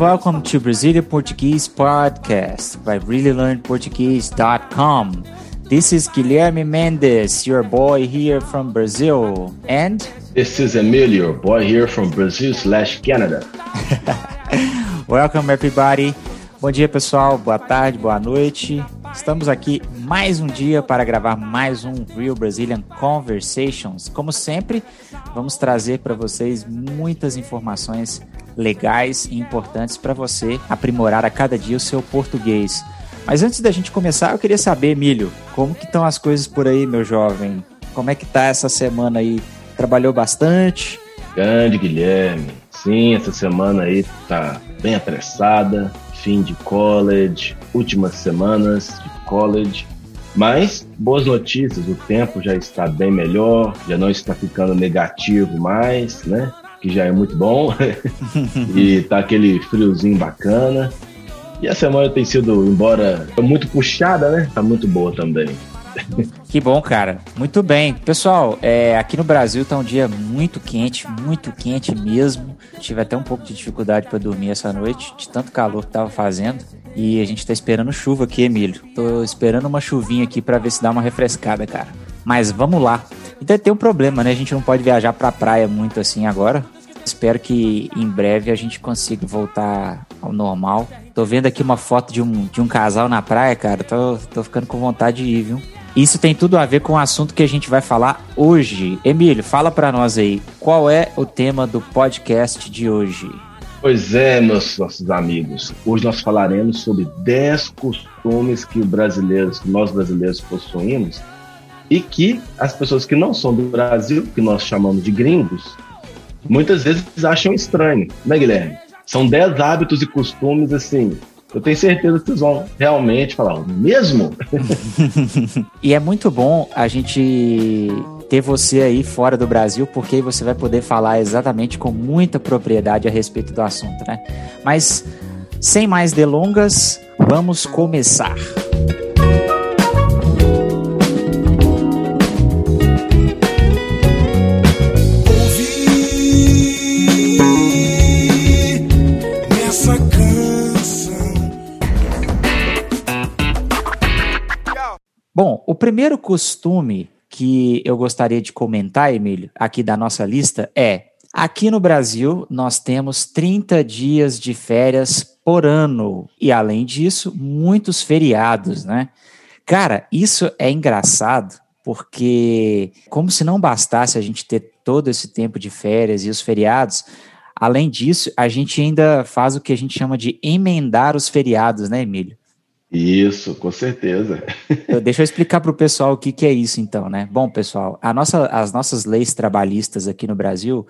Welcome to Brazilian Portuguese Podcast by ReallyLearnPortuguese.com. This is Guilherme Mendes, your boy here from Brazil, and this is Emilio, boy here from Brazil slash Canada. welcome everybody. Bom dia pessoal, boa tarde, boa noite. Estamos aqui mais um dia para gravar mais um Real Brazilian Conversations. Como sempre, vamos trazer para vocês muitas informações legais e importantes para você aprimorar a cada dia o seu português. Mas antes da gente começar, eu queria saber, Emílio, como que estão as coisas por aí, meu jovem? Como é que tá essa semana aí? Trabalhou bastante? Grande Guilherme. Sim, essa semana aí tá bem apressada, fim de college, últimas semanas de college. Mas boas notícias, o tempo já está bem melhor, já não está ficando negativo mais, né? Que já é muito bom. e tá aquele friozinho bacana. E a semana tem sido, embora muito puxada, né? Tá muito boa também. Que bom, cara. Muito bem. Pessoal, é, aqui no Brasil tá um dia muito quente, muito quente mesmo. Tive até um pouco de dificuldade para dormir essa noite, de tanto calor que tava fazendo. E a gente tá esperando chuva aqui, Emílio. Tô esperando uma chuvinha aqui para ver se dá uma refrescada, cara. Mas vamos lá. Então tem um problema, né? A gente não pode viajar pra praia muito assim agora. Espero que em breve a gente consiga voltar ao normal. Tô vendo aqui uma foto de um, de um casal na praia, cara. Tô, tô ficando com vontade de ir, viu? Isso tem tudo a ver com o assunto que a gente vai falar hoje. Emílio, fala para nós aí, qual é o tema do podcast de hoje? Pois é, meus nossos amigos. Hoje nós falaremos sobre 10 costumes que brasileiros, que nós brasileiros possuímos e que as pessoas que não são do Brasil, que nós chamamos de gringos, muitas vezes acham estranho, né, Guilherme? São 10 hábitos e costumes, assim, eu tenho certeza que vocês vão realmente falar, mesmo? e é muito bom a gente ter você aí fora do Brasil, porque aí você vai poder falar exatamente com muita propriedade a respeito do assunto, né? Mas sem mais delongas, vamos começar. O primeiro costume que eu gostaria de comentar, Emílio, aqui da nossa lista é: aqui no Brasil nós temos 30 dias de férias por ano e, além disso, muitos feriados, né? Cara, isso é engraçado porque, como se não bastasse a gente ter todo esse tempo de férias e os feriados, além disso, a gente ainda faz o que a gente chama de emendar os feriados, né, Emílio? Isso, com certeza. Deixa eu explicar para o pessoal o que, que é isso, então, né? Bom, pessoal, nossa, as nossas leis trabalhistas aqui no Brasil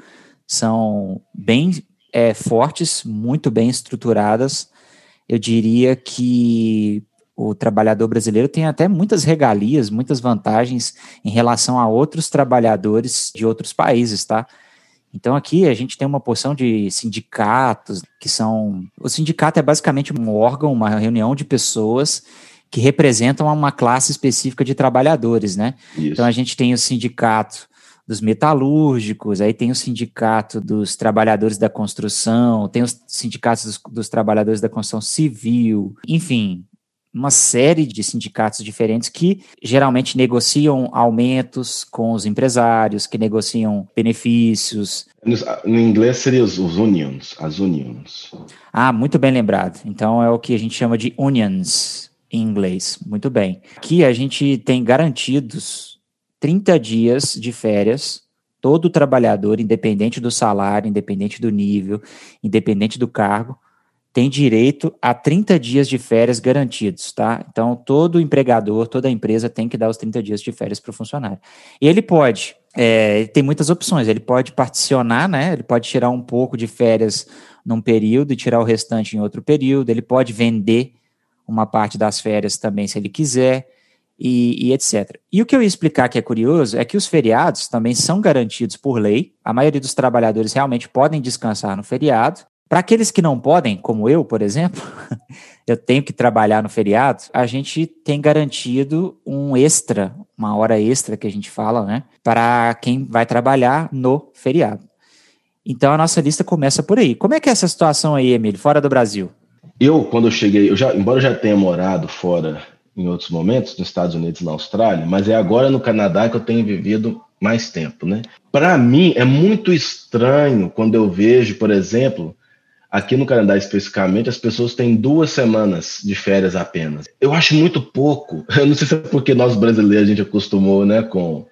são bem é, fortes, muito bem estruturadas. Eu diria que o trabalhador brasileiro tem até muitas regalias, muitas vantagens em relação a outros trabalhadores de outros países, tá? Então aqui a gente tem uma porção de sindicatos que são. O sindicato é basicamente um órgão, uma reunião de pessoas que representam uma classe específica de trabalhadores, né? Isso. Então a gente tem o sindicato dos metalúrgicos, aí tem o sindicato dos trabalhadores da construção, tem os sindicatos dos, dos trabalhadores da construção civil, enfim, uma série de sindicatos diferentes que geralmente negociam aumentos com os empresários, que negociam benefícios. No inglês seria os, os unions, as unions. Ah, muito bem lembrado. Então é o que a gente chama de unions em inglês. Muito bem. Aqui a gente tem garantidos 30 dias de férias todo trabalhador, independente do salário, independente do nível, independente do cargo, tem direito a 30 dias de férias garantidos, tá? Então, todo empregador, toda empresa tem que dar os 30 dias de férias para o funcionário. E ele pode, é, tem muitas opções, ele pode particionar, né? Ele pode tirar um pouco de férias num período e tirar o restante em outro período, ele pode vender uma parte das férias também se ele quiser, e, e, etc. E o que eu ia explicar que é curioso é que os feriados também são garantidos por lei. A maioria dos trabalhadores realmente podem descansar no feriado. Para aqueles que não podem, como eu, por exemplo, eu tenho que trabalhar no feriado, a gente tem garantido um extra, uma hora extra que a gente fala, né, para quem vai trabalhar no feriado. Então a nossa lista começa por aí. Como é que é essa situação aí, Emílio, fora do Brasil? Eu, quando eu cheguei, eu já, embora eu já tenha morado fora em outros momentos, nos Estados Unidos e na Austrália, mas é agora no Canadá que eu tenho vivido mais tempo, né? Para mim é muito estranho quando eu vejo, por exemplo, aqui no Canadá especificamente, as pessoas têm duas semanas de férias apenas. Eu acho muito pouco. Eu não sei se é porque nós brasileiros a gente acostumou, né, com,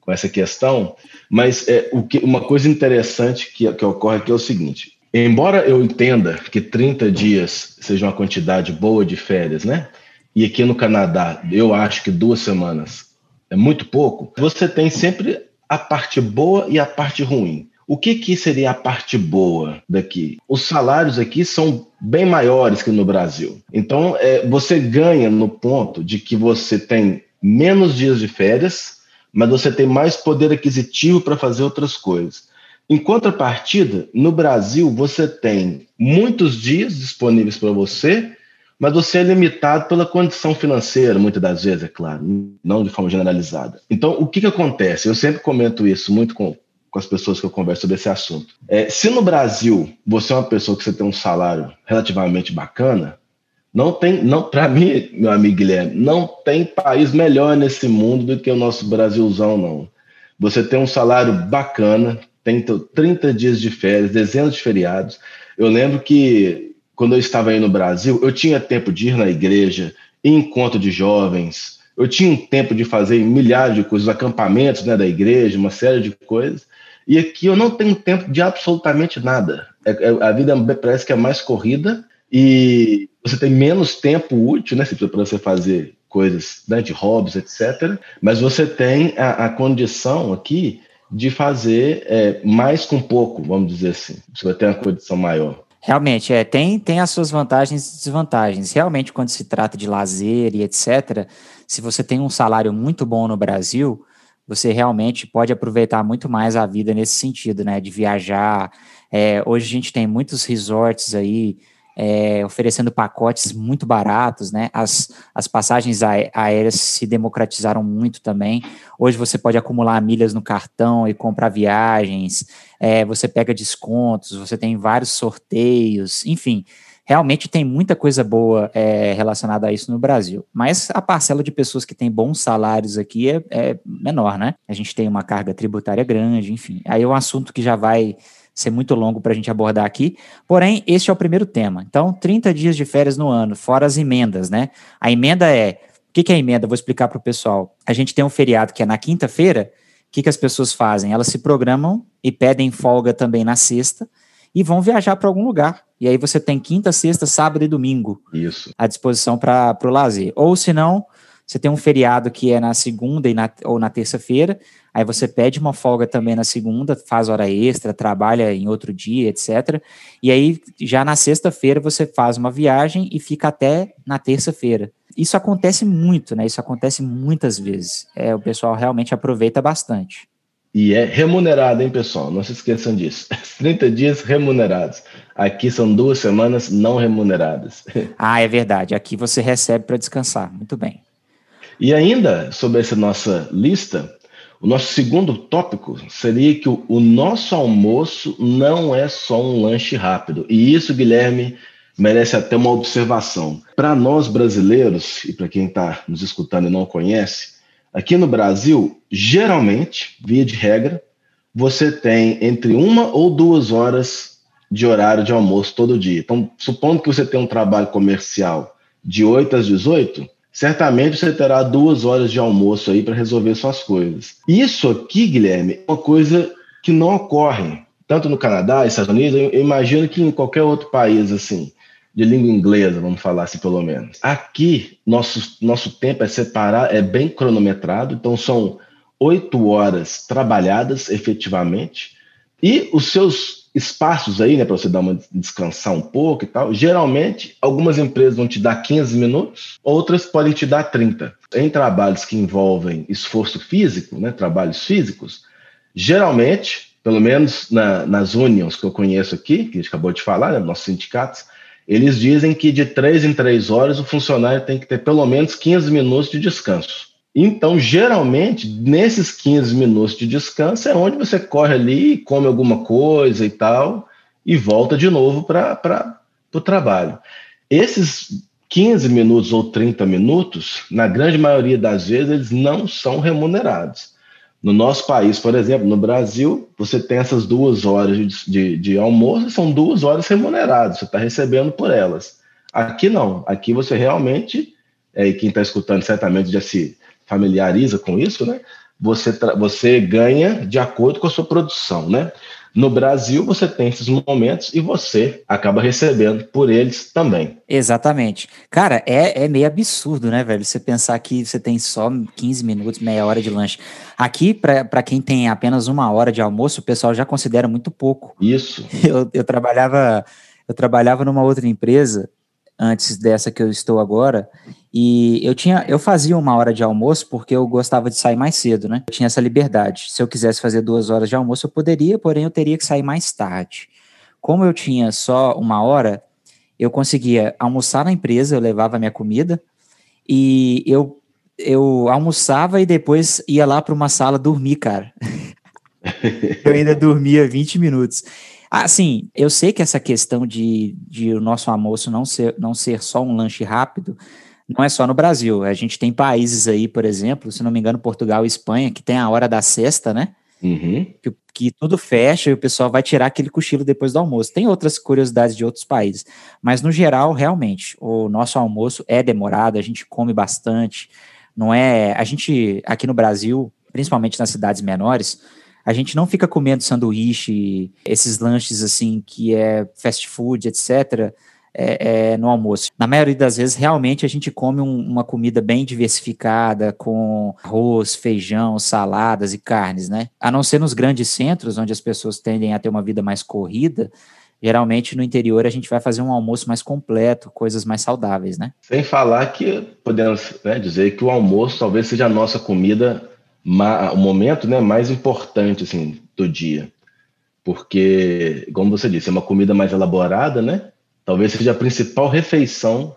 com essa questão, mas é, o que, uma coisa interessante que, que ocorre aqui é o seguinte: embora eu entenda que 30 dias seja uma quantidade boa de férias, né? E aqui no Canadá, eu acho que duas semanas é muito pouco. Você tem sempre a parte boa e a parte ruim. O que, que seria a parte boa daqui? Os salários aqui são bem maiores que no Brasil. Então, é, você ganha no ponto de que você tem menos dias de férias, mas você tem mais poder aquisitivo para fazer outras coisas. Em contrapartida, no Brasil, você tem muitos dias disponíveis para você, mas você é limitado pela condição financeira, muitas das vezes, é claro, não de forma generalizada. Então, o que, que acontece? Eu sempre comento isso muito com, com as pessoas que eu converso sobre esse assunto. É, se no Brasil você é uma pessoa que você tem um salário relativamente bacana, não tem, não para mim, meu amigo Guilherme, não tem país melhor nesse mundo do que o nosso Brasilzão, não. Você tem um salário bacana, tem 30 dias de férias, dezenas de feriados. Eu lembro que quando eu estava aí no Brasil, eu tinha tempo de ir na igreja, encontro de jovens, eu tinha um tempo de fazer milhares de coisas, acampamentos né, da igreja, uma série de coisas. E aqui eu não tenho tempo de absolutamente nada. É, é, a vida parece que é mais corrida e você tem menos tempo útil, né, para você fazer coisas né, de hobbies, etc. Mas você tem a, a condição aqui de fazer é, mais com pouco, vamos dizer assim. Você vai ter uma condição maior. Realmente, é, tem, tem as suas vantagens e desvantagens. Realmente, quando se trata de lazer e etc., se você tem um salário muito bom no Brasil, você realmente pode aproveitar muito mais a vida nesse sentido, né? De viajar. É, hoje a gente tem muitos resorts aí é, oferecendo pacotes muito baratos, né? As, as passagens aéreas se democratizaram muito também. Hoje você pode acumular milhas no cartão e comprar viagens, é, você pega descontos, você tem vários sorteios, enfim realmente tem muita coisa boa é, relacionada a isso no Brasil. Mas a parcela de pessoas que tem bons salários aqui é, é menor, né? A gente tem uma carga tributária grande, enfim. Aí é um assunto que já vai ser muito longo para a gente abordar aqui. Porém, este é o primeiro tema. Então, 30 dias de férias no ano, fora as emendas, né? A emenda é. O que, que é a emenda? Vou explicar para o pessoal. A gente tem um feriado que é na quinta-feira. O que, que as pessoas fazem? Elas se programam e pedem folga também na sexta e vão viajar para algum lugar. E aí você tem quinta, sexta, sábado e domingo Isso. à disposição para o lazer. Ou se não, você tem um feriado que é na segunda e na, ou na terça-feira, aí você pede uma folga também na segunda, faz hora extra, trabalha em outro dia, etc. E aí, já na sexta-feira, você faz uma viagem e fica até na terça-feira. Isso acontece muito, né? Isso acontece muitas vezes. É, o pessoal realmente aproveita bastante. E é remunerado, hein, pessoal? Não se esqueçam disso. 30 dias remunerados. Aqui são duas semanas não remuneradas. Ah, é verdade. Aqui você recebe para descansar. Muito bem. E ainda sobre essa nossa lista, o nosso segundo tópico seria que o, o nosso almoço não é só um lanche rápido. E isso, Guilherme, merece até uma observação. Para nós brasileiros, e para quem está nos escutando e não conhece, Aqui no Brasil, geralmente, via de regra, você tem entre uma ou duas horas de horário de almoço todo dia. Então, supondo que você tem um trabalho comercial de 8 às 18, certamente você terá duas horas de almoço aí para resolver suas coisas. Isso aqui, Guilherme, é uma coisa que não ocorre tanto no Canadá, Estados Unidos, eu imagino que em qualquer outro país assim de língua inglesa, vamos falar assim pelo menos. Aqui, nosso, nosso tempo é separado, é bem cronometrado, então são oito horas trabalhadas efetivamente, e os seus espaços aí, né, para você dar uma descansar um pouco e tal, geralmente algumas empresas vão te dar 15 minutos, outras podem te dar 30. Em trabalhos que envolvem esforço físico, né, trabalhos físicos, geralmente, pelo menos na, nas unions que eu conheço aqui, que a gente acabou de falar, né, nossos sindicatos, eles dizem que de três em três horas o funcionário tem que ter pelo menos 15 minutos de descanso. Então, geralmente, nesses 15 minutos de descanso é onde você corre ali, come alguma coisa e tal, e volta de novo para o trabalho. Esses 15 minutos ou 30 minutos, na grande maioria das vezes, eles não são remunerados. No nosso país, por exemplo, no Brasil, você tem essas duas horas de, de, de almoço, são duas horas remuneradas, você está recebendo por elas. Aqui não, aqui você realmente, é, e quem está escutando certamente já se familiariza com isso, né? Você, você ganha de acordo com a sua produção, né? No Brasil, você tem esses momentos e você acaba recebendo por eles também. Exatamente. Cara, é, é meio absurdo, né, velho? Você pensar que você tem só 15 minutos, meia hora de lanche. Aqui, para quem tem apenas uma hora de almoço, o pessoal já considera muito pouco. Isso. Eu, eu trabalhava eu trabalhava numa outra empresa antes dessa que eu estou agora, e eu tinha, eu fazia uma hora de almoço porque eu gostava de sair mais cedo, né? Eu tinha essa liberdade. Se eu quisesse fazer duas horas de almoço, eu poderia, porém eu teria que sair mais tarde. Como eu tinha só uma hora, eu conseguia almoçar na empresa, eu levava minha comida e eu eu almoçava e depois ia lá para uma sala dormir, cara. eu ainda dormia 20 minutos. Assim, eu sei que essa questão de, de o nosso almoço não ser, não ser só um lanche rápido, não é só no Brasil. A gente tem países aí, por exemplo, se não me engano, Portugal e Espanha, que tem a hora da sexta, né? Uhum. Que, que, tudo fecha e o pessoal vai tirar aquele cochilo depois do almoço. Tem outras curiosidades de outros países, mas no geral, realmente, o nosso almoço é demorado, a gente come bastante. Não é. A gente, aqui no Brasil, principalmente nas cidades menores, a gente não fica comendo sanduíche, esses lanches assim que é fast food, etc é, é, no almoço. Na maioria das vezes, realmente, a gente come um, uma comida bem diversificada, com arroz, feijão, saladas e carnes, né? A não ser nos grandes centros, onde as pessoas tendem a ter uma vida mais corrida, geralmente no interior a gente vai fazer um almoço mais completo, coisas mais saudáveis, né? Sem falar que podemos né, dizer que o almoço talvez seja a nossa comida, o momento né, mais importante assim, do dia. Porque, como você disse, é uma comida mais elaborada, né? Talvez seja a principal refeição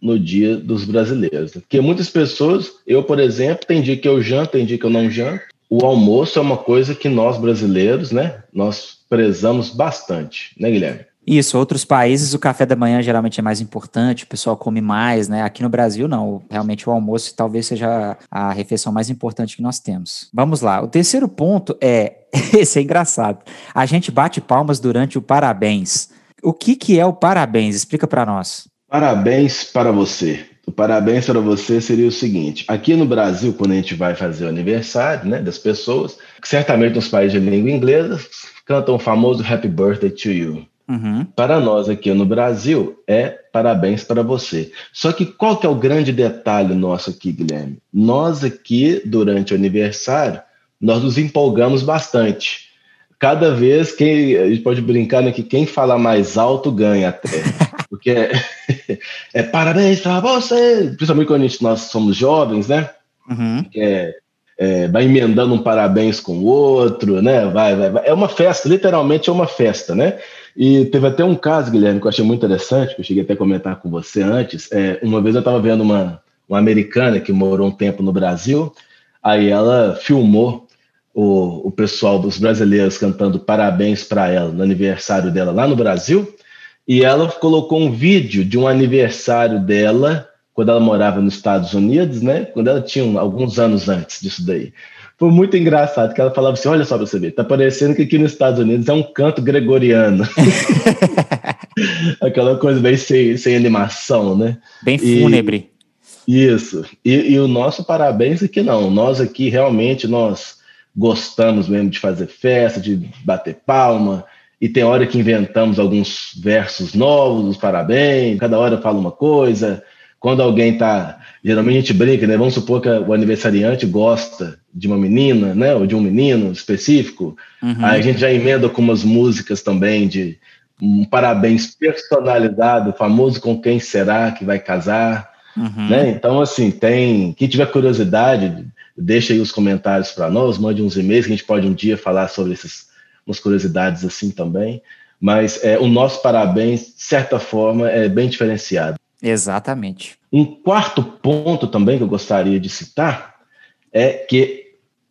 no dia dos brasileiros. Porque muitas pessoas, eu, por exemplo, tem dia que eu janto, tem dia que eu não janto. O almoço é uma coisa que nós brasileiros, né, nós prezamos bastante, né, Guilherme? Isso, outros países o café da manhã geralmente é mais importante, o pessoal come mais, né? Aqui no Brasil não, realmente o almoço talvez seja a refeição mais importante que nós temos. Vamos lá, o terceiro ponto é, esse é engraçado, a gente bate palmas durante o parabéns. O que, que é o parabéns? Explica para nós. Parabéns para você. O parabéns para você seria o seguinte: aqui no Brasil, quando a gente vai fazer o aniversário né, das pessoas, certamente nos países de língua inglesa, cantam o famoso Happy Birthday to You. Uhum. Para nós aqui no Brasil, é parabéns para você. Só que qual que é o grande detalhe nosso aqui, Guilherme? Nós aqui, durante o aniversário, nós nos empolgamos bastante cada vez quem a gente pode brincar né, que quem fala mais alto ganha até. Porque é, é parabéns para você, principalmente quando gente, nós somos jovens, né? Uhum. É, é, vai emendando um parabéns com o outro, né? Vai, vai, vai, É uma festa, literalmente é uma festa, né? E teve até um caso, Guilherme, que eu achei muito interessante, que eu cheguei até a comentar com você antes. É, uma vez eu estava vendo uma, uma americana que morou um tempo no Brasil, aí ela filmou o, o pessoal dos brasileiros cantando parabéns para ela no aniversário dela lá no Brasil. E ela colocou um vídeo de um aniversário dela quando ela morava nos Estados Unidos, né? Quando ela tinha alguns anos antes disso daí. Foi muito engraçado que ela falava assim: olha só para você ver, tá parecendo que aqui nos Estados Unidos é um canto gregoriano. Aquela coisa bem sem, sem animação, né? Bem fúnebre. E, isso. E, e o nosso parabéns aqui não. Nós aqui realmente nós gostamos mesmo de fazer festa, de bater palma, e tem hora que inventamos alguns versos novos, os parabéns, cada hora fala uma coisa. Quando alguém tá, geralmente a gente brinca, né? Vamos supor que o aniversariante gosta de uma menina, né, ou de um menino específico, uhum. aí a gente já emenda com umas músicas também de um parabéns personalizado, famoso com quem será que vai casar, uhum. né? Então assim, tem, quem tiver curiosidade, Deixa aí os comentários para nós, mande uns e-mails que a gente pode um dia falar sobre essas umas curiosidades assim também. Mas é, o nosso parabéns, de certa forma, é bem diferenciado. Exatamente. Um quarto ponto também que eu gostaria de citar é que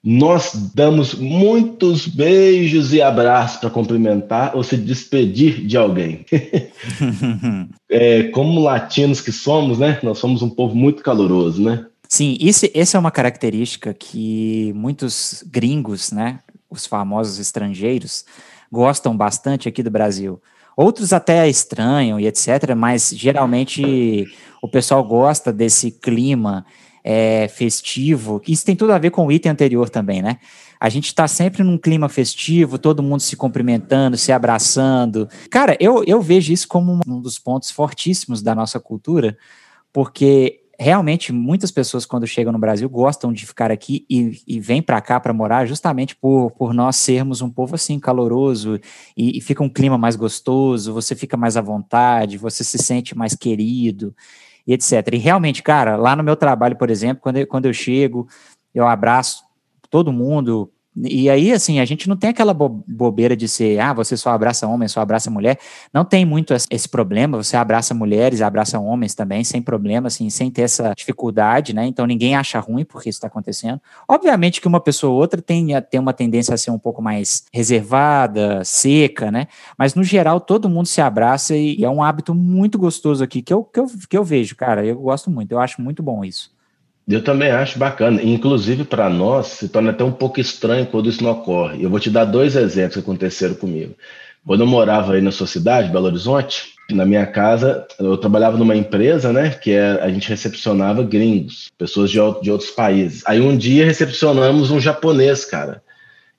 nós damos muitos beijos e abraços para cumprimentar ou se despedir de alguém. é, como latinos que somos, né? Nós somos um povo muito caloroso, né? Sim, isso, essa é uma característica que muitos gringos, né? Os famosos estrangeiros, gostam bastante aqui do Brasil. Outros até estranham e etc., mas geralmente o pessoal gosta desse clima é, festivo. Isso tem tudo a ver com o item anterior também, né? A gente está sempre num clima festivo, todo mundo se cumprimentando, se abraçando. Cara, eu, eu vejo isso como um dos pontos fortíssimos da nossa cultura, porque realmente muitas pessoas quando chegam no Brasil gostam de ficar aqui e, e vêm para cá para morar justamente por, por nós sermos um povo assim caloroso e, e, fica um clima mais gostoso, você fica mais à vontade, você se sente mais querido e etc. E realmente, cara, lá no meu trabalho, por exemplo, quando eu, quando eu chego, eu abraço todo mundo, e aí, assim, a gente não tem aquela bobeira de ser, ah, você só abraça homem, só abraça mulher. Não tem muito esse problema, você abraça mulheres, abraça homens também, sem problema, assim, sem ter essa dificuldade, né? Então ninguém acha ruim porque isso está acontecendo. Obviamente que uma pessoa ou outra tem, tem uma tendência a ser um pouco mais reservada, seca, né? Mas no geral, todo mundo se abraça e é um hábito muito gostoso aqui que eu, que eu, que eu vejo, cara. Eu gosto muito, eu acho muito bom isso. Eu também acho bacana. Inclusive, para nós, se torna até um pouco estranho quando isso não ocorre. Eu vou te dar dois exemplos que aconteceram comigo. Quando eu morava aí na sua cidade, Belo Horizonte, na minha casa, eu trabalhava numa empresa, né, que é, a gente recepcionava gringos, pessoas de, de outros países. Aí um dia recepcionamos um japonês, cara.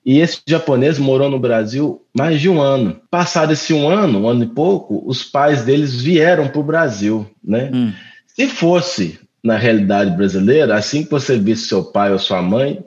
E esse japonês morou no Brasil mais de um ano. Passado esse um ano, um ano e pouco, os pais deles vieram para o Brasil, né? Hum. Se fosse na realidade brasileira, assim que você visse seu pai ou sua mãe,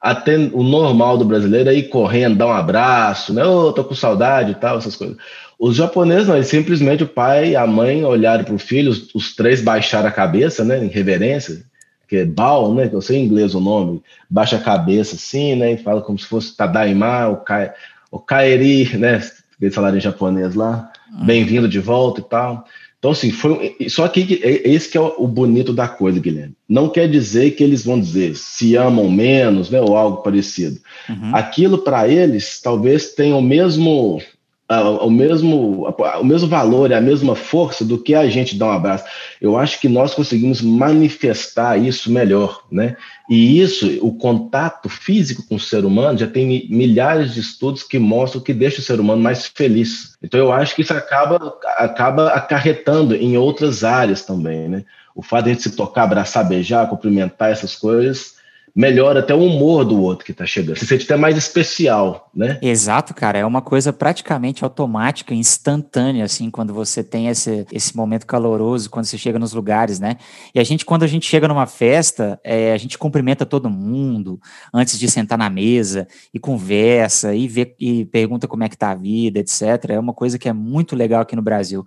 até o normal do brasileiro é ir correndo, dar um abraço, né? Oh, tô com saudade e tal, essas coisas. Os japoneses, não, simplesmente o pai e a mãe olharam para o filho, os, os, três baixaram a cabeça, né, em reverência, que é Bao, né, que eu sei em inglês o nome, baixa a cabeça assim, né, e fala como se fosse Tadaima, o, kai, o Kaeri, né, que eles falaram em japonês lá, hum. bem-vindo de volta e tal. Então, assim, foi. Só que esse que é o bonito da coisa, Guilherme. Não quer dizer que eles vão dizer se amam menos, né, ou algo parecido. Uhum. Aquilo para eles talvez tenha o mesmo o mesmo, o mesmo valor e a mesma força do que a gente dar um abraço. Eu acho que nós conseguimos manifestar isso melhor, né? E isso, o contato físico com o ser humano, já tem milhares de estudos que mostram que deixa o ser humano mais feliz. Então eu acho que isso acaba, acaba acarretando em outras áreas também, né? O fato de a gente se tocar, abraçar, beijar, cumprimentar essas coisas, melhora até o humor do outro que está chegando. Você sente até mais especial, né? Exato, cara. É uma coisa praticamente automática, instantânea, assim, quando você tem esse, esse momento caloroso, quando você chega nos lugares, né? E a gente, quando a gente chega numa festa, é, a gente cumprimenta todo mundo antes de sentar na mesa e conversa e, vê, e pergunta como é que tá a vida, etc. É uma coisa que é muito legal aqui no Brasil.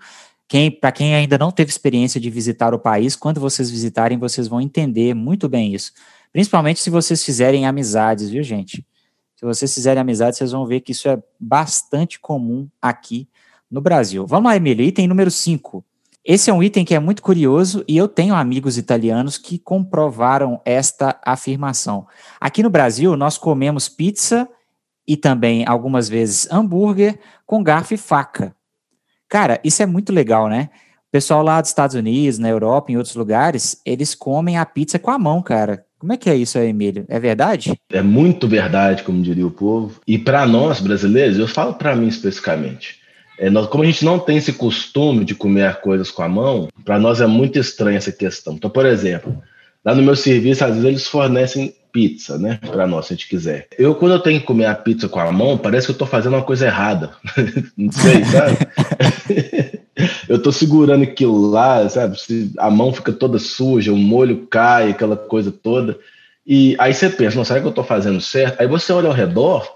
Quem, para quem ainda não teve experiência de visitar o país, quando vocês visitarem, vocês vão entender muito bem isso. Principalmente se vocês fizerem amizades, viu, gente? Se vocês fizerem amizades, vocês vão ver que isso é bastante comum aqui no Brasil. Vamos lá, Emílio, item número 5. Esse é um item que é muito curioso e eu tenho amigos italianos que comprovaram esta afirmação. Aqui no Brasil, nós comemos pizza e também algumas vezes hambúrguer com garfo e faca. Cara, isso é muito legal, né? O pessoal lá dos Estados Unidos, na Europa, em outros lugares, eles comem a pizza com a mão, cara. Como é que é isso aí, Emílio? É verdade? É muito verdade, como diria o povo. E para nós brasileiros, eu falo para mim especificamente, é, nós, como a gente não tem esse costume de comer coisas com a mão, para nós é muito estranha essa questão. Então, por exemplo, lá no meu serviço, às vezes eles fornecem pizza, né? Para nós, se a gente quiser. Eu, quando eu tenho que comer a pizza com a mão, parece que eu tô fazendo uma coisa errada. não sei, sabe? eu tô segurando aquilo lá, sabe? A mão fica toda suja, o molho cai, aquela coisa toda. E aí você pensa, não, será que eu tô fazendo certo? Aí você olha ao redor,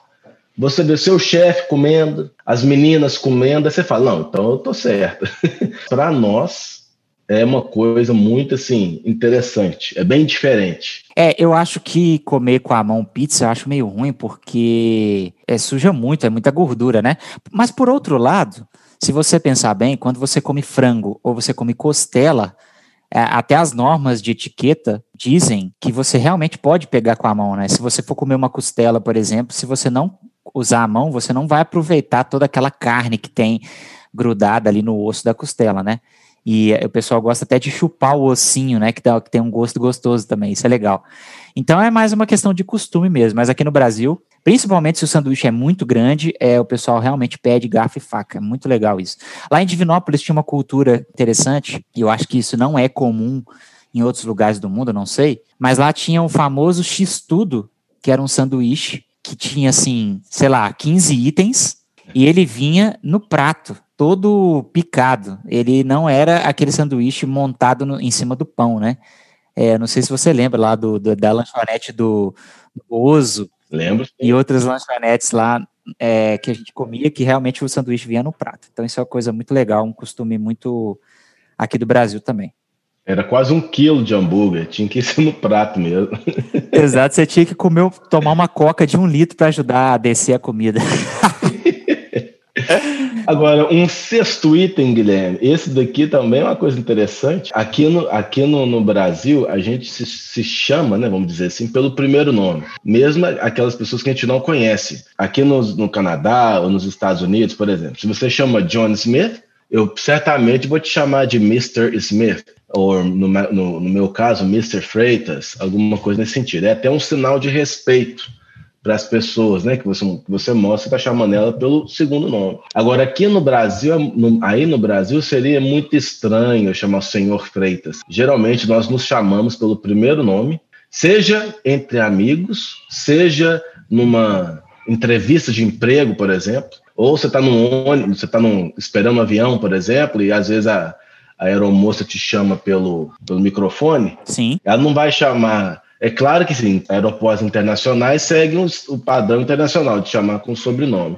você vê seu chefe comendo, as meninas comendo, aí você fala, não, então eu tô certo. Para nós, é uma coisa muito assim interessante, é bem diferente. É, eu acho que comer com a mão pizza eu acho meio ruim porque é suja muito, é muita gordura, né? Mas por outro lado, se você pensar bem, quando você come frango ou você come costela, é, até as normas de etiqueta dizem que você realmente pode pegar com a mão, né? Se você for comer uma costela, por exemplo, se você não usar a mão, você não vai aproveitar toda aquela carne que tem grudada ali no osso da costela, né? E o pessoal gosta até de chupar o ossinho, né? Que, dá, que tem um gosto gostoso também, isso é legal. Então é mais uma questão de costume mesmo. Mas aqui no Brasil, principalmente se o sanduíche é muito grande, é, o pessoal realmente pede garfo e faca. É muito legal isso. Lá em Divinópolis tinha uma cultura interessante, e eu acho que isso não é comum em outros lugares do mundo, não sei. Mas lá tinha o famoso X-Tudo, que era um sanduíche que tinha, assim, sei lá, 15 itens, e ele vinha no prato todo picado. Ele não era aquele sanduíche montado no, em cima do pão, né? É, não sei se você lembra lá do, do da lanchonete do, do Ozo. Lembro. E outras lanchonetes lá é, que a gente comia, que realmente o sanduíche vinha no prato. Então isso é uma coisa muito legal, um costume muito aqui do Brasil também. Era quase um quilo de hambúrguer, tinha que ser no prato mesmo. Exato, você tinha que comer, tomar uma coca de um litro para ajudar a descer a comida. Agora, um sexto item, Guilherme. Esse daqui também é uma coisa interessante. Aqui no, aqui no, no Brasil, a gente se, se, chama, né, vamos dizer assim, pelo primeiro nome. Mesmo aquelas pessoas que a gente não conhece. Aqui no, no Canadá ou nos Estados Unidos, por exemplo, se você chama John Smith, eu certamente vou te chamar de Mr. Smith. Ou, no, no, no meu caso, Mr. Freitas, alguma coisa nesse sentido. É até um sinal de respeito para as pessoas, né? Que você, que você mostra, está chamando ela pelo segundo nome. Agora, aqui no Brasil, no, aí no Brasil, seria muito estranho chamar o senhor Freitas. Geralmente, nós nos chamamos pelo primeiro nome, seja entre amigos, seja numa entrevista de emprego, por exemplo, ou você está num ônibus, você está esperando um avião, por exemplo, e às vezes a, a aeromoça te chama pelo, pelo microfone. Sim. Ela não vai chamar é claro que sim, aeroportos internacionais seguem o padrão internacional de chamar com sobrenome.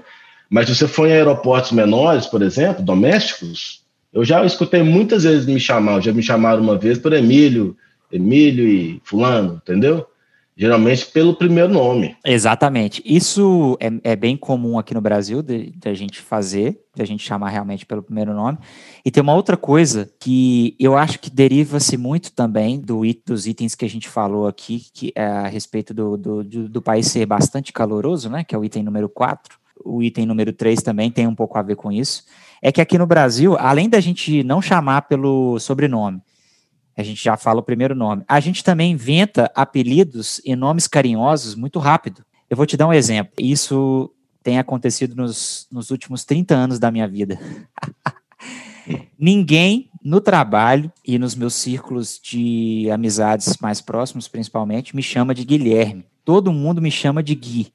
Mas se você for em aeroportos menores, por exemplo, domésticos, eu já escutei muitas vezes me chamar, já me chamaram uma vez por Emílio, Emílio e Fulano, entendeu? Geralmente pelo primeiro nome. Exatamente. Isso é, é bem comum aqui no Brasil de, de, a gente fazer, de a gente chamar realmente pelo primeiro nome. E tem uma outra coisa que eu acho que deriva-se muito também do, dos itens que a gente falou aqui, que é a respeito do, do, do, do país ser bastante caloroso, né? Que é o item número 4. O item número 3 também tem um pouco a ver com isso. É que aqui no Brasil, além da gente não chamar pelo sobrenome, a gente já fala o primeiro nome. A gente também inventa apelidos e nomes carinhosos muito rápido. Eu vou te dar um exemplo. Isso tem acontecido nos, nos últimos 30 anos da minha vida. Ninguém no trabalho e nos meus círculos de amizades mais próximos, principalmente, me chama de Guilherme. Todo mundo me chama de Gui.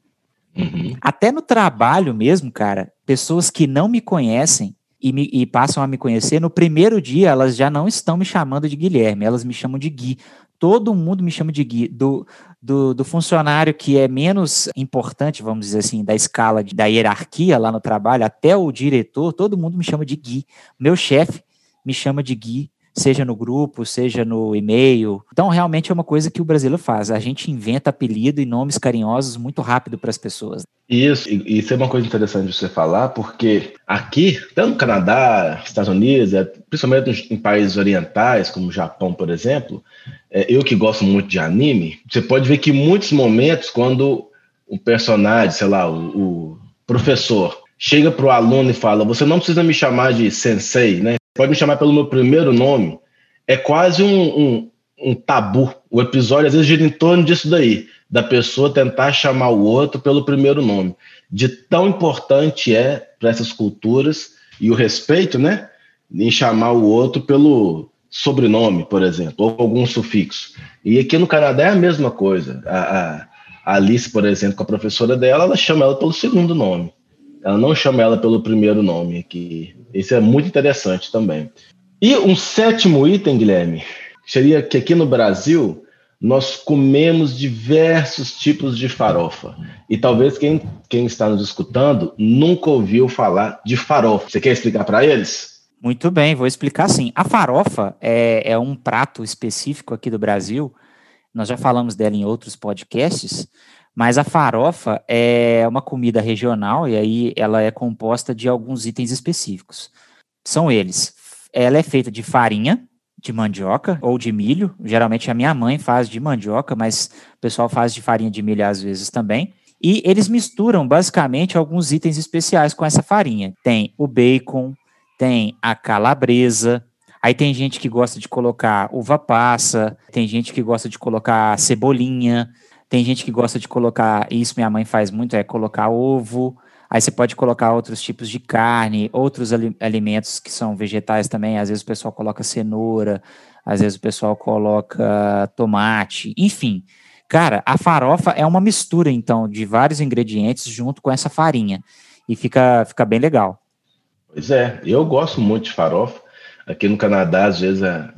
Uhum. Até no trabalho mesmo, cara, pessoas que não me conhecem e, me, e, passam a me conhecer, no primeiro dia elas já não estão me chamando de Guilherme, elas me chamam de Gui. Todo mundo me chama de Gui. Do, do, do funcionário que é menos importante, vamos dizer assim, da escala da hierarquia lá no trabalho, até o diretor, todo mundo me chama de Gui. Meu chefe me chama de Gui seja no grupo, seja no e-mail. Então, realmente é uma coisa que o brasileiro faz. A gente inventa apelido e nomes carinhosos muito rápido para as pessoas. Isso, e isso é uma coisa interessante de você falar, porque aqui, tanto no Canadá, Estados Unidos, é, principalmente em países orientais, como Japão, por exemplo, é, eu que gosto muito de anime, você pode ver que muitos momentos, quando o personagem, sei lá, o, o professor, chega para o aluno e fala: Você não precisa me chamar de sensei, né? Pode me chamar pelo meu primeiro nome, é quase um, um, um tabu. O episódio às vezes gira em torno disso daí, da pessoa tentar chamar o outro pelo primeiro nome. De tão importante é para essas culturas e o respeito, né? Em chamar o outro pelo sobrenome, por exemplo, ou algum sufixo. E aqui no Canadá é a mesma coisa. A, a, Alice, por exemplo, com a professora dela, ela chama ela pelo segundo nome. Ela não chama ela pelo primeiro nome aqui. Isso é muito interessante também. E um sétimo item, Guilherme, seria que aqui no Brasil nós comemos diversos tipos de farofa. E talvez quem, quem está nos escutando nunca ouviu falar de farofa. Você quer explicar para eles? Muito bem, vou explicar sim. A farofa é, é um prato específico aqui do Brasil. Nós já falamos dela em outros podcasts, mas a farofa é uma comida regional e aí ela é composta de alguns itens específicos. São eles: ela é feita de farinha, de mandioca ou de milho. Geralmente a minha mãe faz de mandioca, mas o pessoal faz de farinha de milho às vezes também. E eles misturam basicamente alguns itens especiais com essa farinha. Tem o bacon, tem a calabresa, aí tem gente que gosta de colocar uva passa, tem gente que gosta de colocar cebolinha, tem gente que gosta de colocar, isso minha mãe faz muito, é colocar ovo. Aí você pode colocar outros tipos de carne, outros alimentos que são vegetais também. Às vezes o pessoal coloca cenoura, às vezes o pessoal coloca tomate, enfim. Cara, a farofa é uma mistura, então, de vários ingredientes junto com essa farinha. E fica, fica bem legal. Pois é, eu gosto muito de farofa. Aqui no Canadá, às vezes, a,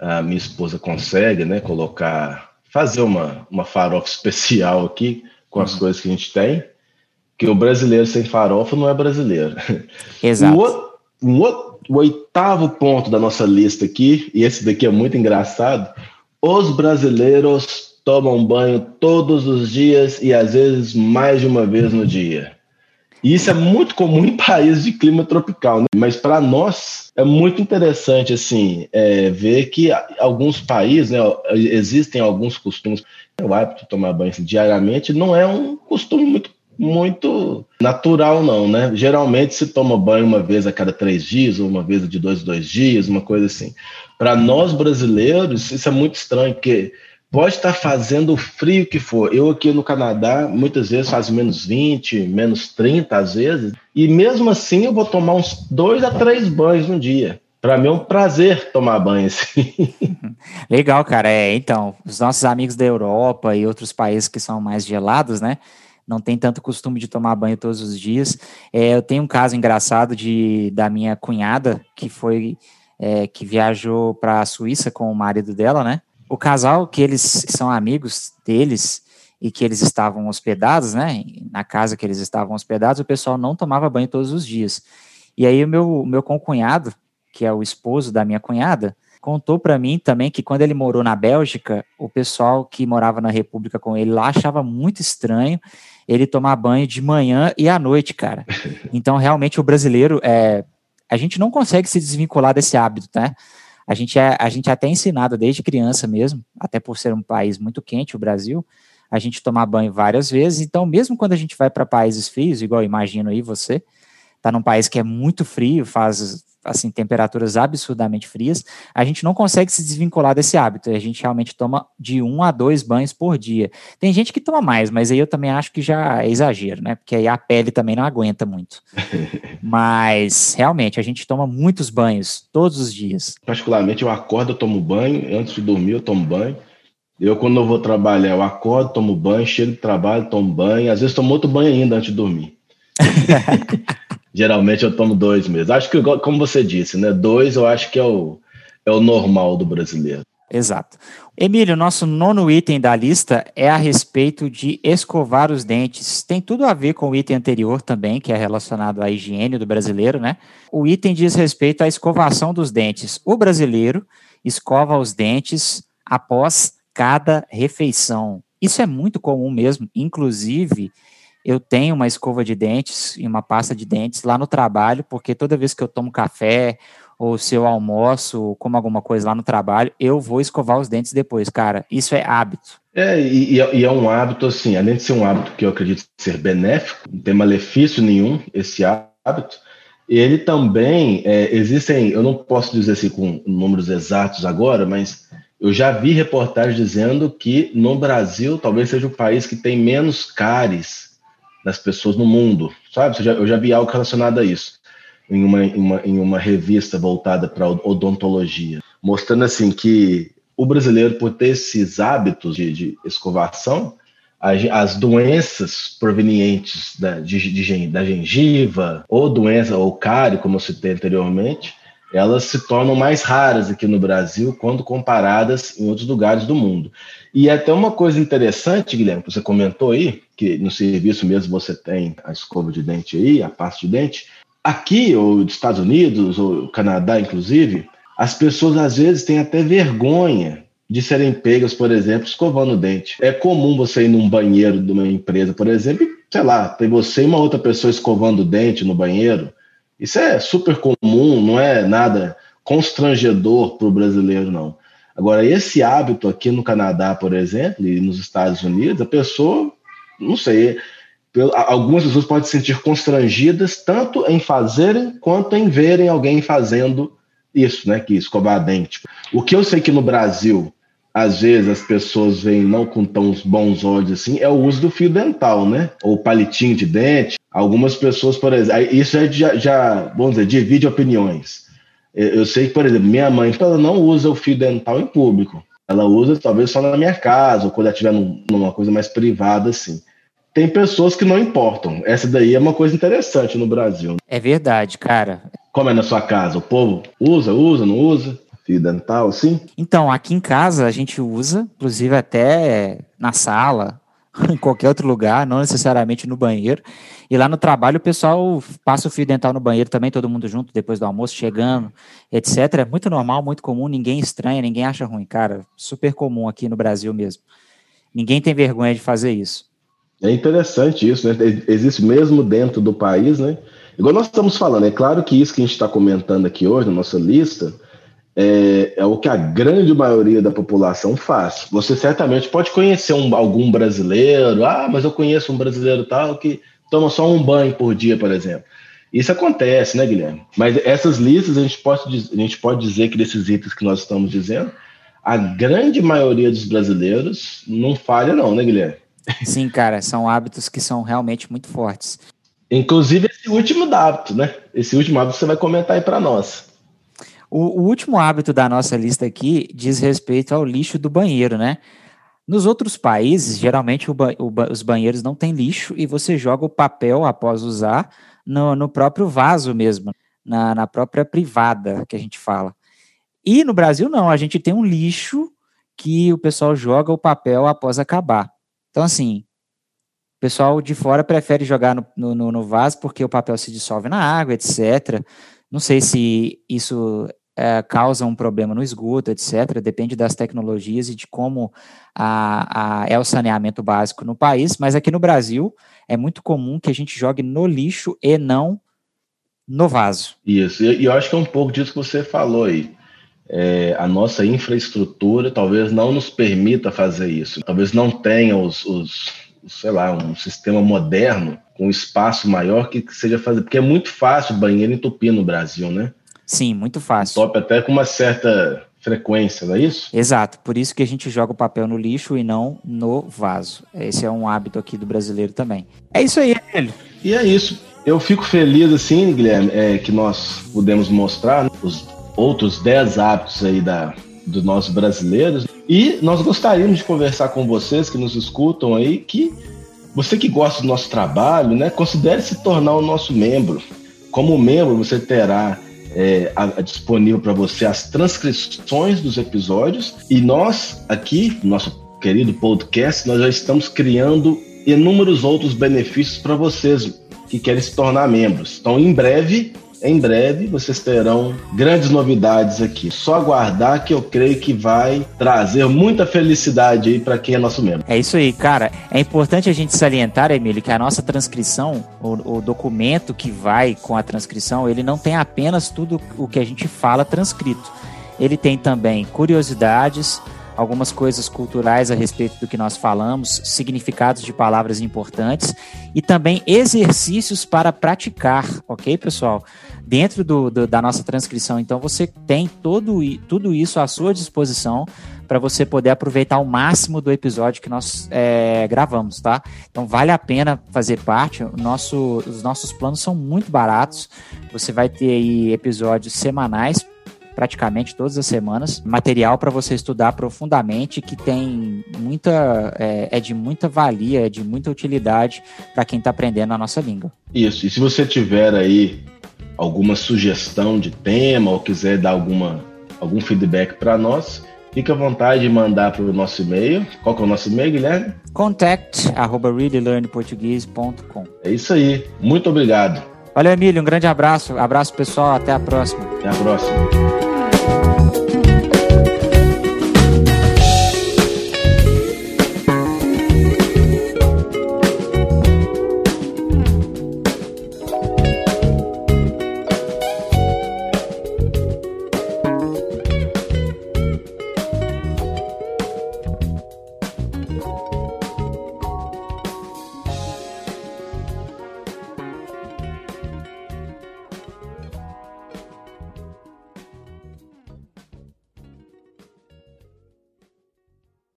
a minha esposa consegue, né, colocar, fazer uma, uma farofa especial aqui com as uhum. coisas que a gente tem. Que o brasileiro sem farofa não é brasileiro. Exato. O, um outro, o oitavo ponto da nossa lista aqui, e esse daqui é muito engraçado, os brasileiros tomam banho todos os dias e às vezes mais de uma vez no dia. E isso é muito comum em países de clima tropical, né? mas para nós é muito interessante assim é, ver que alguns países né, existem alguns costumes. O hábito de tomar banho assim, diariamente não é um costume muito muito natural, não, né? Geralmente se toma banho uma vez a cada três dias, ou uma vez de dois dois dias, uma coisa assim. Para nós brasileiros, isso é muito estranho, porque pode estar fazendo o frio que for. Eu aqui no Canadá, muitas vezes faz menos 20, menos 30 às vezes, e mesmo assim eu vou tomar uns dois a três banhos no dia. Para mim é um prazer tomar banho assim. Legal, cara. É, então, os nossos amigos da Europa e outros países que são mais gelados, né? Não tem tanto costume de tomar banho todos os dias. É, eu tenho um caso engraçado de da minha cunhada que foi é, que viajou para a Suíça com o marido dela, né? O casal que eles são amigos deles e que eles estavam hospedados, né, na casa que eles estavam hospedados, o pessoal não tomava banho todos os dias. E aí o meu, meu concunhado, que é o esposo da minha cunhada, contou para mim também que quando ele morou na Bélgica, o pessoal que morava na República com ele lá achava muito estranho ele tomar banho de manhã e à noite, cara. Então, realmente, o brasileiro, é, a gente não consegue se desvincular desse hábito, né? A gente é, a gente é até ensinado desde criança mesmo, até por ser um país muito quente, o Brasil, a gente tomar banho várias vezes. Então, mesmo quando a gente vai para países frios, igual imagino aí você, tá num país que é muito frio, faz assim temperaturas absurdamente frias, a gente não consegue se desvincular desse hábito. A gente realmente toma de um a dois banhos por dia. Tem gente que toma mais, mas aí eu também acho que já é exagero, né? Porque aí a pele também não aguenta muito. mas realmente a gente toma muitos banhos todos os dias. Particularmente eu acordo, eu tomo banho, antes de dormir eu tomo banho. Eu, quando eu vou trabalhar, eu acordo, tomo banho, chego do trabalho, tomo banho, às vezes tomo outro banho ainda antes de dormir. Geralmente eu tomo dois mesmo. Acho que, como você disse, né? Dois eu acho que é o, é o normal do brasileiro. Exato. Emílio, nosso nono item da lista é a respeito de escovar os dentes. Tem tudo a ver com o item anterior também, que é relacionado à higiene do brasileiro, né? O item diz respeito à escovação dos dentes. O brasileiro escova os dentes após cada refeição. Isso é muito comum mesmo, inclusive eu tenho uma escova de dentes e uma pasta de dentes lá no trabalho, porque toda vez que eu tomo café ou se eu almoço, ou como alguma coisa lá no trabalho, eu vou escovar os dentes depois, cara. Isso é hábito. É, e, e é um hábito, assim, além de ser um hábito que eu acredito ser benéfico, não tem malefício nenhum esse hábito, ele também, é, existem, eu não posso dizer assim com números exatos agora, mas eu já vi reportagens dizendo que no Brasil talvez seja o país que tem menos cáries das pessoas no mundo, sabe? Eu já, vi algo relacionado a isso em uma, em uma, em uma revista voltada para odontologia, mostrando assim que o brasileiro, por ter esses hábitos de, de escovação, as doenças provenientes da, de, de, da gengiva, ou doença, ou cárie, como eu citei anteriormente, elas se tornam mais raras aqui no Brasil quando comparadas em outros lugares do mundo. E é até uma coisa interessante, Guilherme, que você comentou aí, que no serviço mesmo você tem a escova de dente aí, a pasta de dente. Aqui, ou nos Estados Unidos, ou Canadá, inclusive, as pessoas às vezes têm até vergonha de serem pegas, por exemplo, escovando o dente. É comum você ir num banheiro de uma empresa, por exemplo, e, sei lá, tem você e uma outra pessoa escovando o dente no banheiro. Isso é super comum, não é nada constrangedor para o brasileiro, não. Agora, esse hábito aqui no Canadá, por exemplo, e nos Estados Unidos, a pessoa, não sei, algumas pessoas podem se sentir constrangidas tanto em fazerem quanto em verem alguém fazendo isso, né? Que escovar dente. O que eu sei que no Brasil, às vezes as pessoas veem não com tão bons olhos assim, é o uso do fio dental, né? Ou palitinho de dente. Algumas pessoas, por exemplo, isso já, já vamos dizer, divide opiniões. Eu sei que, por exemplo, minha mãe ela não usa o fio dental em público. Ela usa talvez só na minha casa, ou quando ela estiver numa coisa mais privada, assim. Tem pessoas que não importam. Essa daí é uma coisa interessante no Brasil. É verdade, cara. Como é na sua casa? O povo usa, usa, não usa? Fio dental, assim? Então, aqui em casa a gente usa, inclusive até na sala, em qualquer outro lugar, não necessariamente no banheiro. E lá no trabalho o pessoal passa o fio dental no banheiro também, todo mundo junto, depois do almoço, chegando, etc. É muito normal, muito comum, ninguém estranha, ninguém acha ruim, cara. Super comum aqui no Brasil mesmo. Ninguém tem vergonha de fazer isso. É interessante isso, né? Existe mesmo dentro do país, né? Igual nós estamos falando, é claro que isso que a gente está comentando aqui hoje, na nossa lista, é, é, o que a grande maioria da população faz. Você certamente pode conhecer um, algum brasileiro, ah, mas eu conheço um brasileiro tal que toma só um banho por dia, por exemplo. Isso acontece, né, Guilherme? Mas essas listas a gente pode, a gente pode dizer que desses itens que nós estamos dizendo, a grande maioria dos brasileiros não falha, não, né, Guilherme? Sim, cara, são hábitos que são realmente muito fortes. Inclusive esse último hábito, né? Esse último hábito você vai comentar aí para nós. O, o, último hábito da nossa lista aqui diz respeito ao lixo do banheiro, né? Nos outros países, geralmente ba o, os banheiros não têm lixo e você joga o papel após usar no, no próprio vaso mesmo, na, na própria privada que a gente fala. E no Brasil, não, a gente tem um lixo que o pessoal joga o papel após acabar. Então, assim, o pessoal de fora prefere jogar no, no, no vaso porque o papel se dissolve na água, etc. Não sei se isso é, causa um problema no esgoto, etc. Depende das tecnologias e de como a, a, é o saneamento básico no país, mas aqui no Brasil é muito comum que a gente jogue no lixo e não no vaso. Isso, e eu acho que é um pouco disso que você falou aí. É, a nossa infraestrutura talvez não nos permita fazer isso. Talvez não tenha os, os sei lá, um sistema moderno com espaço maior que seja fazer, porque é muito fácil banheiro entupir no Brasil, né? Sim, muito fácil. Top até com uma certa frequência, não é isso? Exato, por isso que a gente joga o papel no lixo e não no vaso. Esse é um hábito aqui do brasileiro também. É isso aí, ele. E é isso. Eu fico feliz, assim, Guilherme, é, que nós pudemos mostrar os outros 10 hábitos aí da, dos nossos brasileiros. E nós gostaríamos de conversar com vocês que nos escutam aí, que você que gosta do nosso trabalho, né, considere se tornar o nosso membro. Como membro, você terá é, a, a disponível para você as transcrições dos episódios e nós aqui, nosso querido podcast, nós já estamos criando inúmeros outros benefícios para vocês que querem se tornar membros. Então, em breve, em breve vocês terão grandes novidades aqui. Só aguardar que eu creio que vai trazer muita felicidade aí para quem é nosso membro. É isso aí, cara. É importante a gente salientar, Emílio, que a nossa transcrição, o, o documento que vai com a transcrição, ele não tem apenas tudo o que a gente fala transcrito. Ele tem também curiosidades, algumas coisas culturais a respeito do que nós falamos, significados de palavras importantes e também exercícios para praticar, ok, pessoal? Dentro do, do, da nossa transcrição, então você tem todo, tudo isso à sua disposição para você poder aproveitar o máximo do episódio que nós é, gravamos, tá? Então vale a pena fazer parte. Nosso, os nossos planos são muito baratos. Você vai ter aí episódios semanais praticamente todas as semanas, material para você estudar profundamente, que tem muita, é, é de muita valia, é de muita utilidade para quem está aprendendo a nossa língua. Isso, e se você tiver aí alguma sugestão de tema ou quiser dar alguma, algum feedback para nós, fique à vontade de mandar para o nosso e-mail. Qual que é o nosso e-mail, Guilherme? contact, arroba reallylearnportuguese.com É isso aí. Muito obrigado. Valeu, Emílio. Um grande abraço. Abraço, pessoal. Até a próxima. Até a próxima.